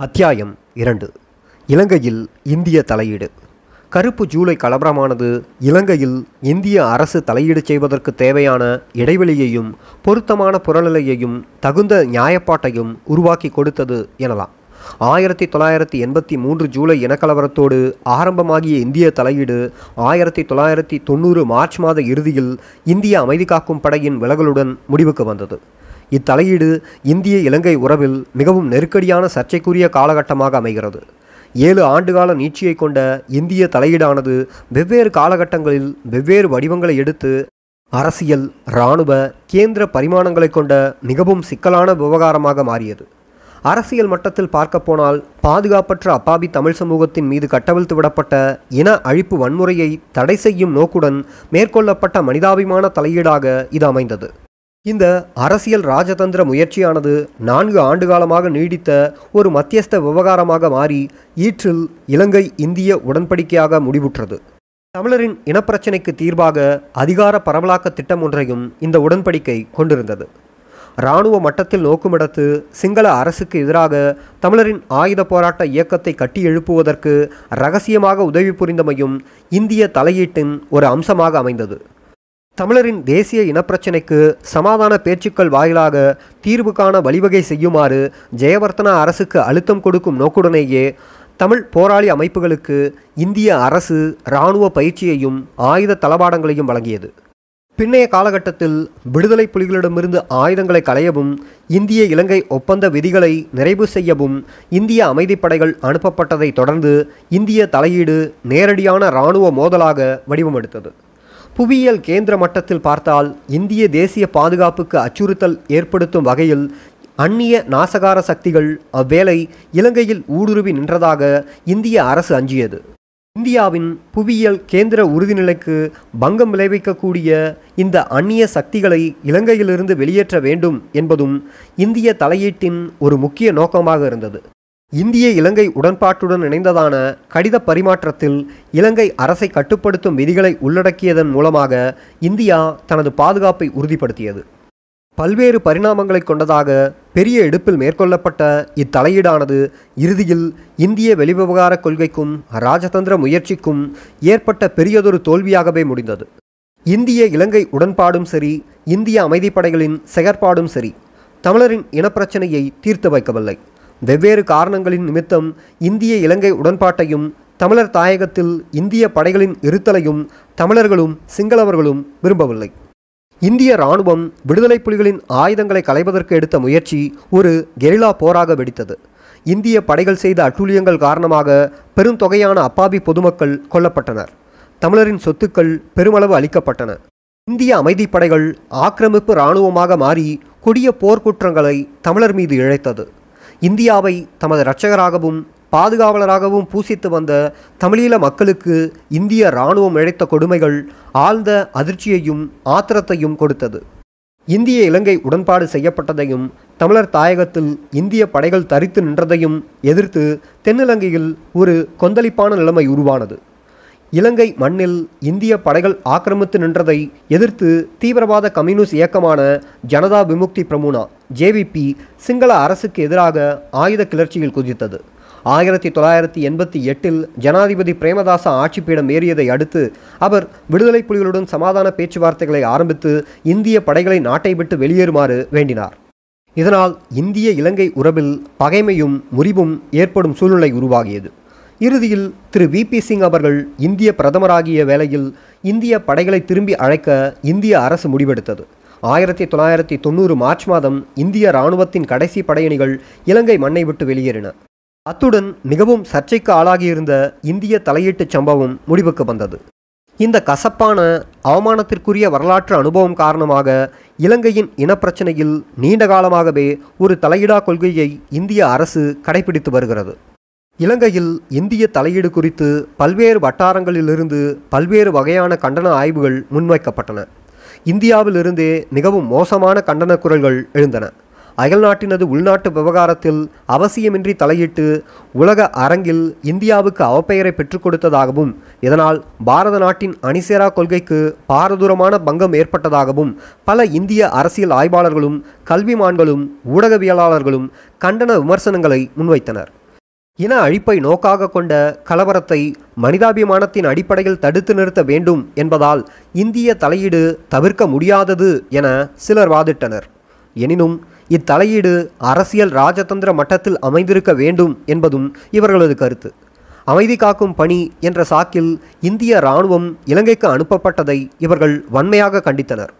அத்தியாயம் இரண்டு. இலங்கையில் இந்திய தலையீடு. கருப்பு ஜூலை கலவரமானது இலங்கையில் இந்திய அரசு தலையீடு செய்வதற்கு தேவையான இடைவெளியையும் பொருத்தமான புறநிலையையும் தகுந்த நியாயப்பாட்டையும் உருவாக்கி கொடுத்தது எனலாம். ஆயிரத்தி தொள்ளாயிரத்தி எண்பத்தி மூன்று ஜூலை இனக்கலவரத்தோடு ஆரம்பமாகிய இந்திய தலையீடு ஆயிரத்தி தொள்ளாயிரத்தி தொண்ணூறு மார்ச் மாத இறுதியில் இந்திய அமைதி காக்கும் படையின் விலகலுடன் முடிவுக்கு வந்தது. இத்தலையீடு இந்திய இலங்கை உறவில் மிகவும் நெருக்கடியான சர்ச்சைக்குரிய காலகட்டமாக அமைகிறது. ஏழு ஆண்டுகால நீட்சியை கொண்ட இந்திய தலையீடானது வெவ்வேறு காலகட்டங்களில் வெவ்வேறு வடிவங்களை எடுத்து அரசியல் இராணுவ கேந்திர பரிமாணங்களை கொண்ட மிகவும் சிக்கலான விவகாரமாக மாறியது. அரசியல் மட்டத்தில் பார்க்கப்போனால் பாதுகாப்பற்ற அப்பாவி தமிழ் சமூகத்தின் மீது கட்டவிழ்த்து விடப்பட்ட இன அழிப்பு வன்முறையை தடை செய்யும் நோக்குடன் மேற்கொள்ளப்பட்ட மனிதாபிமான தலையீடாக இது அமைந்தது. இந்த அரசியல் ராஜதந்திர முயற்சியானது நான்கு ஆண்டுகாலமாக நீடித்த ஒரு மத்தியஸ்த விவகாரமாக மாறி ஈற்றில் இலங்கை இந்திய உடன்படிக்கையாக முடிவுற்றது. தமிழரின் இனப்பிரச்சினைக்கு தீர்வாக அதிகார பரவலாக்க திட்டம் ஒன்றையும் இந்த உடன்படிக்கை கொண்டிருந்தது. இராணுவ மட்டத்தில் நோக்குமிடத்து சிங்கள அரசுக்கு எதிராக தமிழரின் ஆயுத போராட்ட இயக்கத்தை கட்டி எழுப்புவதற்கு ரகசியமாக உதவி புரிந்தமையும் இந்திய தலையீட்டின் ஒரு அம்சமாக அமைந்தது. தமிழரின் தேசிய இனப்பிரச்சினைக்கு சமாதான பேச்சுக்கள் வாயிலாக தீர்வு காண வழிவகை செய்யுமாறு ஜெயவர்த்தனா அரசுக்கு அழுத்தம் கொடுக்கும் நோக்குடனேயே தமிழ் போராளி அமைப்புகளுக்கு இந்திய அரசு இராணுவ பயிற்சியையும் ஆயுத தளபாடங்களையும் வழங்கியது. பின்னைய காலகட்டத்தில் விடுதலை புலிகளிடமிருந்து ஆயுதங்களை களையவும் இந்திய இலங்கை ஒப்பந்த விதிகளை நிறைவு செய்யவும் இந்திய அமைதிப்படைகள் அனுப்பப்பட்டதை தொடர்ந்து இந்திய தலையீடு நேரடியான இராணுவ மோதலாக வடிவமெடுத்தது. புவியியல் கேந்திர மட்டத்தில் பார்த்தால் இந்திய தேசிய பாதுகாப்புக்கு அச்சுறுத்தல் ஏற்படுத்தும் வகையில் அந்நிய நாசகார சக்திகள் அவ்வேளை இலங்கையில் ஊடுருவி நின்றதாக இந்திய அரசு அஞ்சியது. இந்தியாவின் புவியியல் கேந்திர உறுதிநிலைக்கு பங்கம் விளைவிக்கக்கூடிய இந்த அந்நிய சக்திகளை இலங்கையிலிருந்து வெளியேற்ற வேண்டும் என்பதும் இந்திய தலையீட்டின் ஒரு முக்கிய நோக்கமாக இருந்தது. இந்திய இலங்கை உடன்பாட்டுடன் இணைந்ததான கடித பரிமாற்றத்தில் இலங்கை அரசை கட்டுப்படுத்தும் விதிகளை உள்ளடக்கியதன் மூலமாக இந்தியா தனது பாதுகாப்பை உறுதிப்படுத்தியது. பல்வேறு பரிணாமங்களை கொண்டதாக பெரிய எடுப்பில் மேற்கொள்ளப்பட்ட இத்தலையீடானது இறுதியில் இந்திய வெளிவிவகார கொள்கைக்கும் ராஜதந்திர முயற்சிக்கும் ஏற்பட்ட பெரியதொரு தோல்வியாகவே முடிந்தது. இந்திய இலங்கை உடன்பாடும் சரி இந்திய அமைதிப்படைகளின் செயற்பாடும் சரி தமிழரின் இனப்பிரச்சனையை தீர்த்து வைக்கவில்லை. வெவ்வேறு காரணங்களின் நிமித்தம் இந்திய இலங்கை உடன்பாட்டையும் தமிழர் தாயகத்தில் இந்திய படைகளின் இருத்தலையும் தமிழர்களும் சிங்களவர்களும் விரும்பவில்லை. இந்திய இராணுவம் விடுதலை புலிகளின் ஆயுதங்களை களைவதற்கு எடுத்த முயற்சி ஒரு கெரிலா போராக வெடித்தது. இந்திய படைகள் செய்த அட்டூழியங்கள் காரணமாக பெருந்தொகையான அப்பாவி பொதுமக்கள் கொல்லப்பட்டனர். தமிழரின் சொத்துக்கள் பெருமளவு அளிக்கப்பட்டன. இந்திய அமைதிப்படைகள் ஆக்கிரமிப்பு இராணுவமாக மாறி கொடிய போர்க்குற்றங்களை தமிழர் மீது இழைத்தது. இந்தியாவை தமது இரட்சகராகவும் பாதுகாவலராகவும் பூசித்து வந்த தமிழீழ மக்களுக்கு இந்திய இராணுவம் இழைத்த கொடுமைகள் ஆழ்ந்த அதிர்ச்சியையும் ஆத்திரத்தையும் கொடுத்தது. இந்திய இலங்கை உடன்பாடு செய்யப்பட்டதையும் தமிழர் தாயகத்தில் இந்திய படைகள் தரித்து நின்றதையும் எதிர்த்து தென்னிலங்கையில் ஒரு கொந்தளிப்பான நிலைமை உருவானது. இலங்கை மண்ணில் இந்திய படைகள் ஆக்கிரமித்து நின்றதை எதிர்த்து தீவிரவாத கம்யூனிஸ்ட் இயக்கமான ஜனதா விமுக்தி பிரமுனா ஜேவிபி சிங்கள அரசுக்கு எதிராக ஆயுத கிளர்ச்சியில் குதித்தது. ஆயிரத்தி தொள்ளாயிரத்தி எண்பத்தி எட்டில் ஜனாதிபதி பிரேமதாச ஆட்சி பீடம் ஏறியதை அடுத்து அவர் விடுதலை புலிகளுடன் சமாதான பேச்சுவார்த்தைகளை ஆரம்பித்து இந்திய படைகளை நாட்டை விட்டு வெளியேறுமாறு வேண்டினார். இதனால் இந்திய இலங்கை உறவில் பகைமையும் முறிவும் ஏற்படும் சூழ்நிலை உருவாகியது. இறுதியில் திரு வி பி சிங் அவர்கள் இந்திய பிரதமராகிய வேளையில் இந்திய படைகளை திரும்பி அழைக்க இந்திய அரசு முடிவெடுத்தது. ஆயிரத்தி தொள்ளாயிரத்தி தொண்ணூறு மார்ச் மாதம் இந்திய இராணுவத்தின் கடைசி படையணிகள் இலங்கை மண்ணை விட்டு வெளியேறின. அத்துடன் மிகவும் சர்ச்சைக்கு ஆளாகியிருந்த இந்திய தலையீட்டுச் சம்பவம் முடிவுக்கு வந்தது. இந்த கசப்பான அவமானத்திற்குரிய வரலாற்று அனுபவம் காரணமாக இலங்கையின் இனப்பிரச்சனையில் நீண்ட காலமாகவே ஒரு தலையிடா கொள்கையை இந்திய அரசு கடைபிடித்து வருகிறது. இலங்கையில் இந்திய தலையீடு குறித்து பல்வேறு வட்டாரங்களிலிருந்து பல்வேறு வகையான கண்டன ஆய்வுகள் முன்வைக்கப்பட்டன. இந்தியாவிலிருந்தே மிகவும் மோசமான கண்டன குரல்கள் எழுந்தன. அயல்நாட்டினது உள்நாட்டு விவகாரத்தில் அவசியமின்றி தலையிட்டு உலக அரங்கில் இந்தியாவுக்கு அவப்பெயரை பெற்றுக் கொடுத்ததாகவும் இதனால் பாரத நாட்டின் அணிசேரா கொள்கைக்கு பாரதூரமான பங்கம் ஏற்பட்டதாகவும் பல இந்திய அரசியல் ஆய்வாளர்களும் கல்விமான்களும் ஊடகவியலாளர்களும் கண்டன விமர்சனங்களை முன்வைத்தனர். இன அழிப்பை நோக்காக கொண்ட கலவரத்தை மனிதாபிமானத்தின் அடிப்படையில் தடுத்து நிறுத்த வேண்டும் என்பதால் இந்திய தலையீடு தவிர்க்க முடியாதது என சிலர் வாதிட்டனர். எனினும் இத்தலையீடு அரசியல் ராஜதந்திர மட்டத்தில் அமைந்திருக்க வேண்டும் என்பதும் இவர்களது கருத்து. அமைதி காக்கும் பணி என்ற சாக்கில் இந்திய இராணுவம் இலங்கைக்கு அனுப்பப்பட்டதை இவர்கள் வன்மையாக கண்டித்தனர்.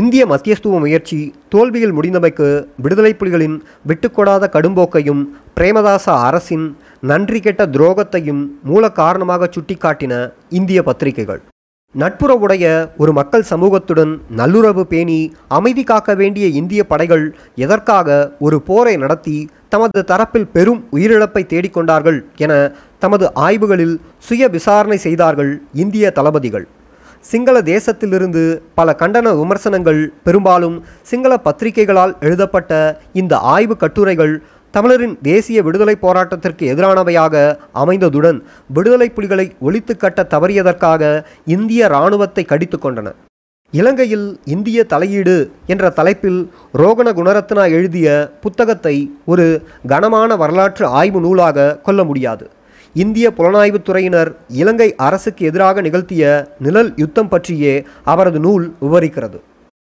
இந்திய மத்தியஸ்துவ முயற்சி தோல்வியில் முடிந்தமைக்கு விடுதலை புலிகளின் விட்டுக்கொடாத கடும்போக்கையும் பிரேமதாச அரசின் நன்றி கெட்ட துரோகத்தையும் மூல காரணமாக சுட்டிக்காட்டின இந்திய பத்திரிகைகள். நட்புறவுடைய ஒரு மக்கள் சமூகத்துடன் நல்லுறவு பேணி அமைதி காக்க வேண்டிய இந்திய படைகள் எதற்காக ஒரு போரை நடத்தி தமது தரப்பில் பெரும் உயிரிழப்பை தேடிக்கொண்டார்கள் என தமது ஆய்வுகளில் சுய விசாரணை செய்தார்கள் இந்திய தளபதிகள். சிங்கள தேசத்திலிருந்து பல கண்டன விமர்சனங்கள் பெரும்பாலும் சிங்கள பத்திரிகைகளால் எழுதப்பட்ட இந்த ஆய்வு கட்டுரைகள் தமிழரின் தேசிய விடுதலை போராட்டத்திற்கு எதிரானவையாக அமைந்ததுடன் விடுதலை புலிகளை ஒழித்து கட்ட தவறியதற்காக இந்திய இராணுவத்தை கடித்து கொண்டன. இலங்கையில் இந்திய தலையீடு என்ற தலைப்பில் ரோகண குணரத்னா எழுதிய புத்தகத்தை ஒரு கனமான வரலாற்று ஆய்வு நூலாக கொள்ள முடியாது. இந்திய புலனாய்வுத் துறையினர் இலங்கை அரசுக்கு எதிராக நிகழ்த்திய நிழல் யுத்தம் பற்றியே அவரது நூல் விவரிக்கிறது.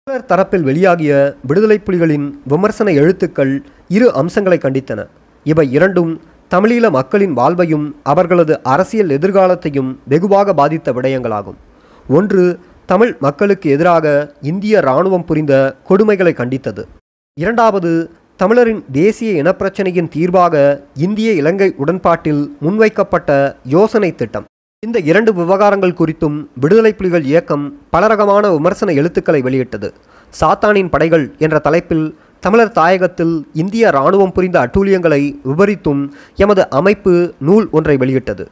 தமிழர் தரப்பில் வெளியாகிய விடுதலை புலிகளின் விமர்சன எழுத்துக்கள் இரு அம்சங்களை கண்டித்தன. இவை இரண்டும் தமிழீழ மக்களின் வாழ்வையும் அவர்களது அரசியல் எதிர்காலத்தையும் வெகுவாக பாதித்த விடயங்களாகும். ஒன்று தமிழ் மக்களுக்கு எதிராக இந்திய இராணுவம் புரிந்த கொடுமைகளை கண்டித்தது. இரண்டாவது தமிழரின் தேசிய இனப்பிரச்சனையின் தீர்வாக இந்திய இலங்கை உடன்பாட்டில் முன்வைக்கப்பட்ட யோசனை திட்டம். இந்த இரண்டு விவகாரங்கள் குறித்தும் விடுதலை புலிகள் இயக்கம் பலரகமான விமர்சன எழுத்துக்களை வெளியிட்டது. சாத்தானின் படைகள் என்ற தலைப்பில் தமிழர் தாயகத்தில் இந்திய இராணுவம் புரிந்த அட்டூழியங்களை விவரித்தும் எமது அமைப்பு நூல் ஒன்றை வெளியிட்டது.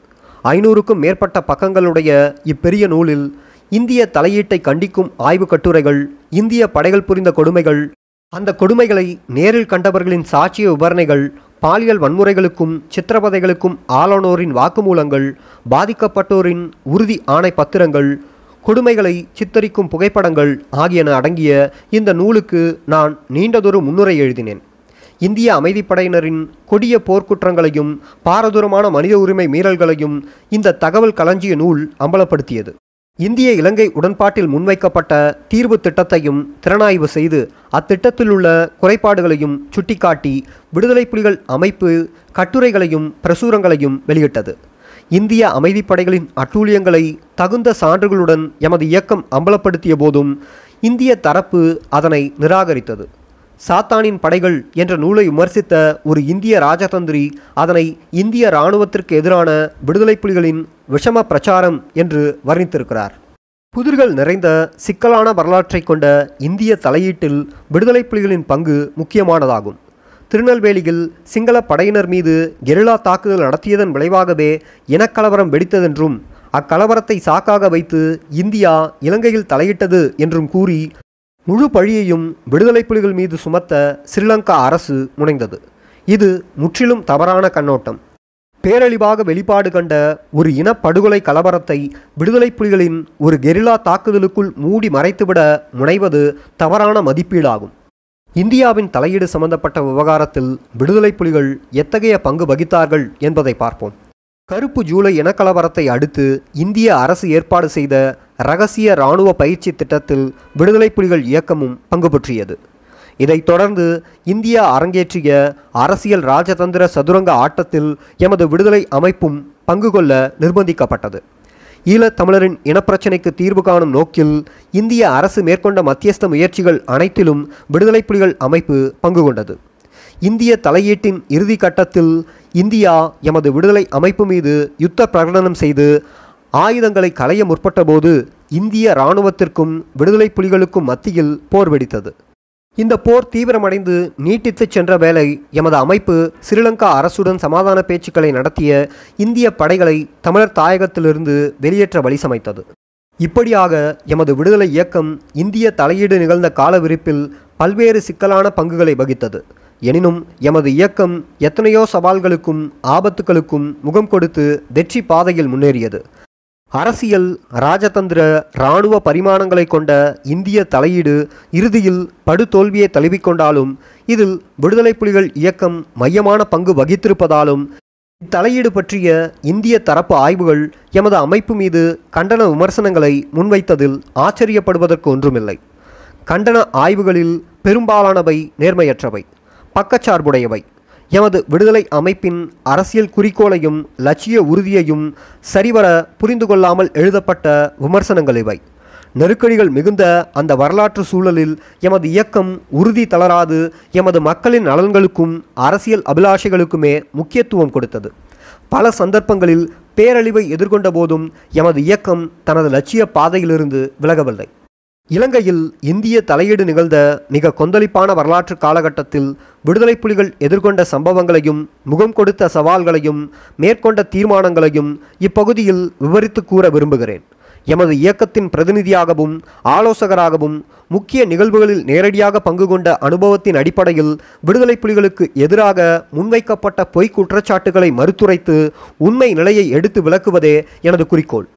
ஐநூறுக்கும் மேற்பட்ட பக்கங்களுடைய இப்பெரிய நூலில் இந்திய தலையீட்டை கண்டிக்கும் ஆய்வு கட்டுரைகள் இந்திய படைகள் புரிந்த கொடுமைகள் அந்த கொடுமைகளை நேரில் கண்டவர்களின் சாட்சிய விபரணைகள் பாலியல் வன்முறைகளுக்கும் சித்திரவதைகளுக்கும் ஆளானோரின் வாக்குமூலங்கள் பாதிக்கப்பட்டோரின் உறுதி ஆணை பத்திரங்கள் கொடுமைகளை சித்தரிக்கும் புகைப்படங்கள் ஆகியன அடங்கிய இந்த நூலுக்கு நான் நீண்டதொரு முன்னுரை எழுதினேன். இந்திய அமைதிப்படையினரின் கொடிய போர்க்குற்றங்களையும் பாரதூரமான மனித உரிமை மீறல்களையும் இந்த தகவல் களஞ்சிய நூல் அம்பலப்படுத்தியது. இந்திய இலங்கை உடன்பாட்டில் முன்வைக்கப்பட்ட தீர்வு திட்டத்தையும் திறனாய்வு செய்து அத்திட்டத்தில் உள்ள குறைபாடுகளையும் சுட்டிக்காட்டி விடுதலை புலிகள் அமைப்பு கட்டுரைகளையும் பிரசுரங்களையும் வெளியிட்டது. இந்திய அமைதிப்படைகளின் அட்டூழியங்களை தகுந்த சான்றுகளுடன் எமது இயக்கம் அம்பலப்படுத்திய போதும் இந்திய தரப்பு அதனை நிராகரித்தது. சாத்தானின் படைகள் என்ற நூலை விமர்சித்த ஒரு இந்திய ராஜதந்திரி அதனை இந்திய இராணுவத்திற்கு எதிரான விடுதலை புலிகளின் விஷம பிரச்சாரம் என்று வர்ணித்திருக்கிறார். புதிர்கள் நிறைந்த சிக்கலான வரலாற்றை கொண்ட இந்திய தலையீட்டில் விடுதலை புலிகளின் பங்கு முக்கியமானதாகும். திருநெல்வேலியில் சிங்கள படையினர் மீது கெரில்லா தாக்குதல் நடத்தியதன் விளைவாகவே இனக்கலவரம் வெடித்ததென்றும் அக்கலவரத்தை சாக்காக வைத்து இந்தியா இலங்கையில் தலையிட்டது என்றும் கூறி முழு பழியையும் விடுதலை புலிகள் மீது சுமத்த ஸ்ரீலங்கா அரசு முனைந்தது. இது முற்றிலும் தவறான கண்ணோட்டம். பேரழிவாக வெளிப்பாடு கண்ட ஒரு இனப்படுகொலை கலவரத்தை விடுதலை புலிகளின் ஒரு கெரில்லா தாக்குதலுக்குள் மூடி மறைத்துவிட முனைவது தவறான மதிப்பீடாகும். இந்தியாவின் தலையீடு சம்பந்தப்பட்ட விவகாரத்தில் விடுதலை புலிகள் எத்தகைய பங்கு வகித்தார்கள் என்பதை பார்ப்போம். கருப்பு ஜூலை இனக்கலவரத்தை அடுத்து இந்திய அரசு ஏற்பாடு செய்த ரகசிய இராணுவ பயிற்சி திட்டத்தில் விடுதலை புலிகள் இயக்கமும் பங்கு பற்றியது. இதைத் தொடர்ந்து இந்தியா அரங்கேற்றிய அரசியல் ராஜதந்திர சதுரங்க ஆட்டத்தில் எமது விடுதலை அமைப்பும் பங்கு கொள்ள நிர்பந்திக்கப்பட்டது. ஈழத்தமிழரின் இனப்பிரச்சினைக்கு தீர்வு காணும் நோக்கில் இந்திய அரசு மேற்கொண்ட மத்தியஸ்த முயற்சிகள் அனைத்திலும் விடுதலை புலிகள் அமைப்பு பங்கு கொண்டது. இந்திய தலையீட்டின் இறுதி கட்டத்தில் இந்தியா எமது விடுதலை அமைப்பு மீது யுத்த பிரகடனம் செய்து ஆயுதங்களை களைய முற்பட்டபோது இந்திய இராணுவத்திற்கும் விடுதலை புலிகளுக்கும் மத்தியில் போர் வெடித்தது. இந்த போர் தீவிரமடைந்து நீட்டித்துச் சென்ற வேளை எமது அமைப்பு ஸ்ரீலங்கா அரசுடன் சமாதான பேச்சுக்களை நடத்திய இந்திய படைகளை தமிழர் தாயகத்திலிருந்து வெளியேற்ற வழி சமைத்தது. இப்படியாக எமது விடுதலை இயக்கம் இந்திய தலையீடு நிகழ்ந்த காலவிரிப்பில் பல்வேறு சிக்கலான பங்குகளை வகித்தது. எனினும் எமது இயக்கம் எத்தனையோ சவால்களுக்கும் ஆபத்துகளுக்கும் முகம் கொடுத்து வெற்றி பாதையில் முன்னேறியது. அரசியல் ராஜதந்திர இராணுவ பரிமாணங்களை கொண்ட இந்திய தலையீடு இறுதியில் படுதோல்வியை தழுவிக்கொண்டாலும் இதில் விடுதலை புலிகள் இயக்கம் மையமான பங்கு வகித்திருப்பதாலும் இத்தலையீடு பற்றிய இந்திய தரப்பு ஆய்வுகள் எமது அமைப்பு மீது கண்டன விமர்சனங்களை முன்வைத்ததில் ஆச்சரியப்படுவதற்கு ஒன்றுமில்லை. கண்டன ஆய்வுகளில் பெரும்பாலானவை நேர்மையற்றவை. பக்கச்சார்புடையவை. எமது விடுதலை அமைப்பின் அரசியல் குறிக்கோளையும் லட்சிய உறுதியையும் சரிவர புரிந்து கொள்ளாமல் எழுதப்பட்ட விமர்சனங்கள் இவை. நெருக்கடிகள் மிகுந்த அந்த வரலாற்று சூழலில் எமது இயக்கம் உறுதி தளராது எமது மக்களின் நலன்களுக்கும் அரசியல் அபிலாஷைகளுக்குமே முக்கியத்துவம் கொடுத்தது. பல சந்தர்ப்பங்களில் பேரழிவை எதிர்கொண்ட போதும் எமது இயக்கம் தனது லட்சிய பாதையிலிருந்து விலகவில்லை. இலங்கையில் இந்திய தலையீடு நிகழ்ந்த மிக கொந்தளிப்பான வரலாற்று காலகட்டத்தில் விடுதலை புலிகள் எதிர்கொண்ட சம்பவங்களையும் முகம் கொடுத்த சவால்களையும் மேற்கொண்ட தீர்மானங்களையும் இப்பகுதியில் விவரித்து கூற விரும்புகிறேன். எமது இயக்கத்தின் பிரதிநிதியாகவும் ஆலோசகராகவும் முக்கிய நிகழ்வுகளில் நேரடியாக பங்கு கொண்ட அனுபவத்தின் அடிப்படையில் விடுதலை புலிகளுக்கு எதிராக முன்வைக்கப்பட்ட பொய்க் குற்றச்சாட்டுகளை மறுத்துரைத்து உண்மை நிலையை எடுத்து விளக்குவதே எனது குறிக்கோள்.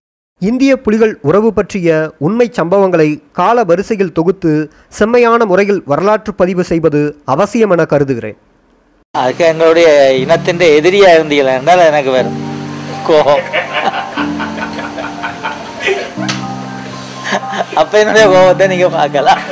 இந்திய புலிகள் உறவு பற்றிய உண்மை சம்பவங்களை கால வரிசையில் தொகுத்து செம்மையான முறையில் வரலாற்று பதிவு செய்வது அவசியம் என கருதுகிறேன். அதுக்கு எங்களுடைய இனத்தின் எதிரியா இருந்தீங்களா என்றால் எனக்கு வரும் கோபம். அப்ப என்னுடைய கோபத்தை நீங்க பார்க்கலாம்.